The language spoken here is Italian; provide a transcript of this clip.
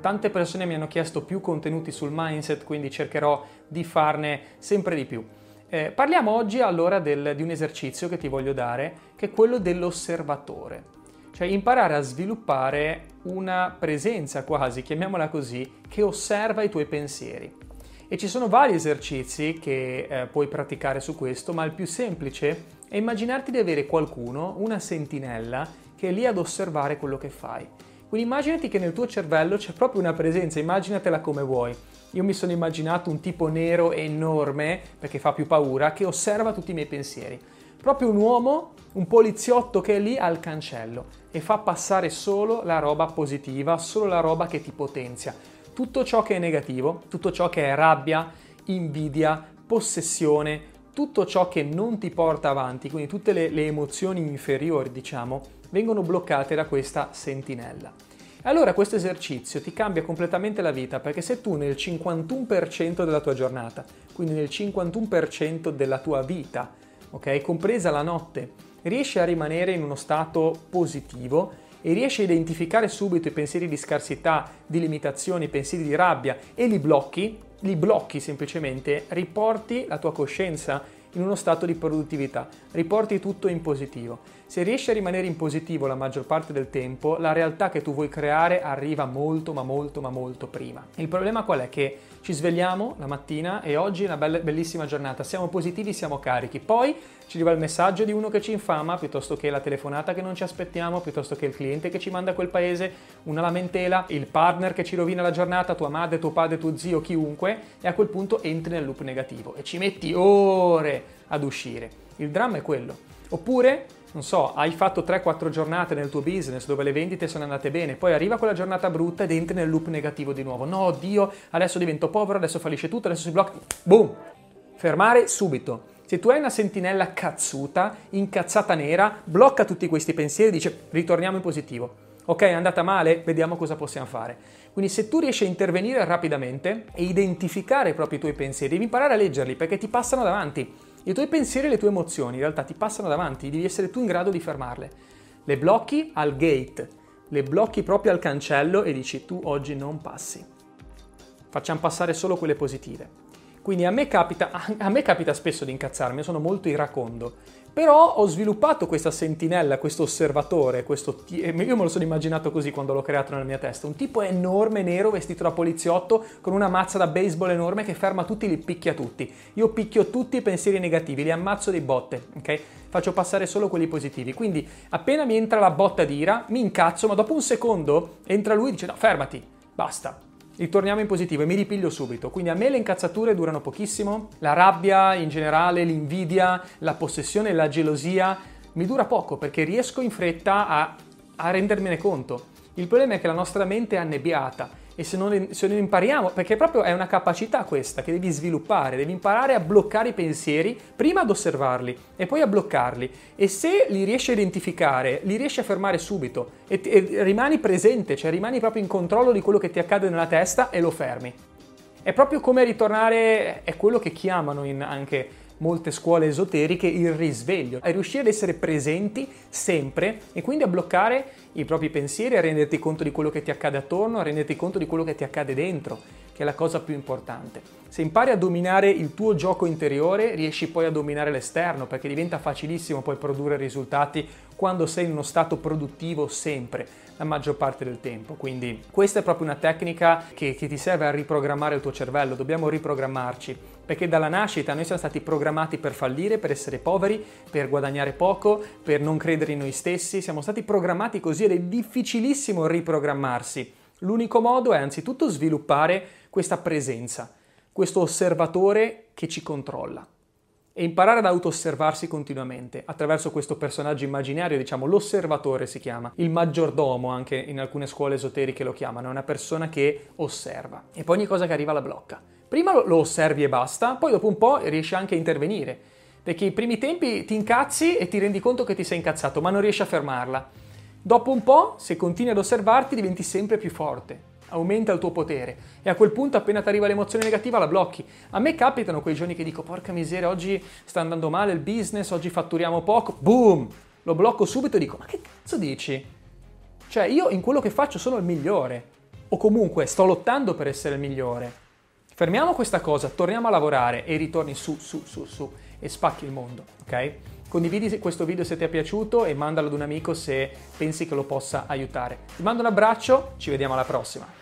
Tante persone mi hanno chiesto più contenuti sul mindset, quindi cercherò di farne sempre di più. Eh, parliamo oggi allora del, di un esercizio che ti voglio dare, che è quello dell'osservatore, cioè imparare a sviluppare una presenza quasi, chiamiamola così, che osserva i tuoi pensieri. E ci sono vari esercizi che eh, puoi praticare su questo, ma il più semplice è immaginarti di avere qualcuno, una sentinella, che è lì ad osservare quello che fai. Quindi immaginati che nel tuo cervello c'è proprio una presenza, immaginatela come vuoi. Io mi sono immaginato un tipo nero enorme, perché fa più paura, che osserva tutti i miei pensieri. Proprio un uomo, un poliziotto che è lì al cancello e fa passare solo la roba positiva, solo la roba che ti potenzia. Tutto ciò che è negativo, tutto ciò che è rabbia, invidia, possessione, tutto ciò che non ti porta avanti, quindi tutte le, le emozioni inferiori, diciamo, vengono bloccate da questa sentinella. Allora questo esercizio ti cambia completamente la vita perché se tu nel 51% della tua giornata, quindi nel 51% della tua vita, ok, compresa la notte, riesci a rimanere in uno stato positivo e riesci a identificare subito i pensieri di scarsità, di limitazioni, i pensieri di rabbia e li blocchi, li blocchi semplicemente, riporti la tua coscienza in uno stato di produttività, riporti tutto in positivo. Se riesci a rimanere in positivo la maggior parte del tempo, la realtà che tu vuoi creare arriva molto ma molto ma molto prima. Il problema qual è? Che ci svegliamo la mattina e oggi è una bella, bellissima giornata, siamo positivi, siamo carichi, poi ci arriva il messaggio di uno che ci infama, piuttosto che la telefonata che non ci aspettiamo, piuttosto che il cliente che ci manda a quel paese, una lamentela, il partner che ci rovina la giornata, tua madre, tuo padre, tuo zio, chiunque, e a quel punto entri nel loop negativo e ci metti ore ad uscire. Il dramma è quello. Oppure non so, hai fatto 3-4 giornate nel tuo business dove le vendite sono andate bene, poi arriva quella giornata brutta ed entri nel loop negativo di nuovo. No, Dio, adesso divento povero, adesso fallisce tutto, adesso si blocca. Boom! Fermare subito. Se tu hai una sentinella cazzuta, incazzata nera, blocca tutti questi pensieri e dice ritorniamo in positivo. Ok, è andata male, vediamo cosa possiamo fare. Quindi se tu riesci a intervenire rapidamente e identificare proprio i tuoi pensieri, devi imparare a leggerli perché ti passano davanti. I tuoi pensieri e le tue emozioni in realtà ti passano davanti, devi essere tu in grado di fermarle. Le blocchi al gate, le blocchi proprio al cancello e dici tu oggi non passi. Facciamo passare solo quelle positive. Quindi a me capita, a me capita spesso di incazzarmi, sono molto iracondo, però ho sviluppato questa sentinella, questo osservatore, questo io me lo sono immaginato così quando l'ho creato nella mia testa, un tipo enorme nero vestito da poliziotto con una mazza da baseball enorme che ferma tutti e li picchia tutti. Io picchio tutti i pensieri negativi, li ammazzo di botte, ok? Faccio passare solo quelli positivi. Quindi appena mi entra la botta di ira, mi incazzo, ma dopo un secondo entra lui e dice no, fermati, basta, ritorniamo in positivo e mi ripiglio subito. Quindi a me le incazzature durano pochissimo, la rabbia in generale, l'invidia, la possessione la gelosia mi dura poco perché riesco in fretta a, a rendermene conto. Il problema è che la nostra mente è annebbiata e se non, se non, impariamo, perché proprio è una capacità questa che devi sviluppare, devi imparare a bloccare i pensieri, prima ad osservarli e poi a bloccarli e se li riesci a identificare, li riesci a fermare subito e, e rimani presente, cioè rimani proprio in controllo di quello che ti accade nella testa e lo fermi. È proprio come ritornare, è quello che chiamano in anche molte scuole esoteriche il risveglio, è riuscire ad essere presenti sempre e quindi a bloccare i propri pensieri, a renderti conto di quello che ti accade attorno, a renderti conto di quello che ti accade dentro, che è la cosa più importante. Se impari a dominare il tuo gioco interiore, riesci poi a dominare l'esterno, perché diventa facilissimo poi produrre risultati quando sei in uno stato produttivo sempre, la maggior parte del tempo. Quindi questa è proprio una tecnica che, che ti serve a riprogrammare il tuo cervello, dobbiamo riprogrammarci, perché dalla nascita noi siamo stati programmati per fallire, per essere poveri, per guadagnare poco, per non credere in noi stessi, siamo stati programmati così ed è difficilissimo riprogrammarsi. L'unico modo è anzitutto sviluppare questa presenza, questo osservatore che ci controlla e imparare ad auto-osservarsi continuamente attraverso questo personaggio immaginario, diciamo l'osservatore si chiama, il maggiordomo anche in alcune scuole esoteriche lo chiamano, è una persona che osserva e poi ogni cosa che arriva la blocca. Prima lo osservi e basta, poi dopo un po' riesci anche a intervenire, perché i primi tempi ti incazzi e ti rendi conto che ti sei incazzato, ma non riesci a fermarla. Dopo un po', se continui ad osservarti, diventi sempre più forte, aumenta il tuo potere e a quel punto appena ti arriva l'emozione negativa la blocchi. A me capitano quei giorni che dico porca miseria, oggi sta andando male il business, oggi fatturiamo poco, boom, lo blocco subito e dico ma che cazzo dici? Cioè io in quello che faccio sono il migliore o comunque sto lottando per essere il migliore. Fermiamo questa cosa, torniamo a lavorare e ritorni su, su, su, su e spacchi il mondo, ok? Condividi questo video se ti è piaciuto e mandalo ad un amico se pensi che lo possa aiutare. Ti mando un abbraccio, ci vediamo alla prossima.